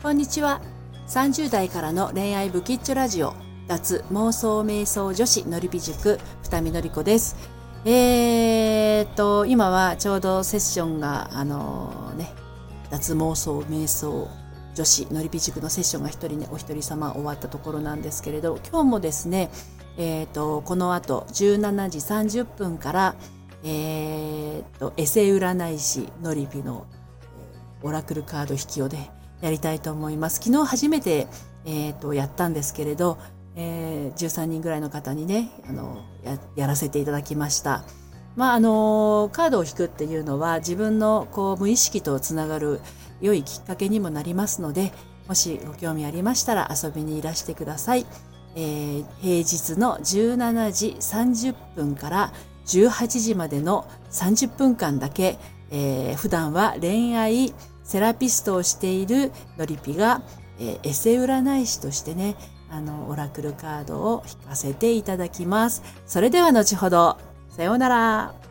こんにちは。30代からの恋愛ブキッチョラジオ、脱妄想瞑想女子のりび塾、二見のりこです。えー、っと、今はちょうどセッションが、あのー、ね、脱妄想瞑想女子のりび塾のセッションが一人ね、お一人様終わったところなんですけれど、今日もですね、えー、っと、この後17時30分から、えー、っと、エセ占い師のりびのオラクルカード引きをね、やりたいと思います。昨日初めて、えーと、やったんですけれど、えー、13人ぐらいの方にねあのややらせていただきました。まああのカードを引くっていうのは自分のこう無意識とつながる良いきっかけにもなりますのでもしご興味ありましたら遊びにいらしてください。えー、平日の17時30分から18時までの30分間だけ、えー、普段は恋愛セラピストをしているのりぴが、えー、エセ占い師としてね、あの、オラクルカードを引かせていただきます。それでは後ほど。さようなら。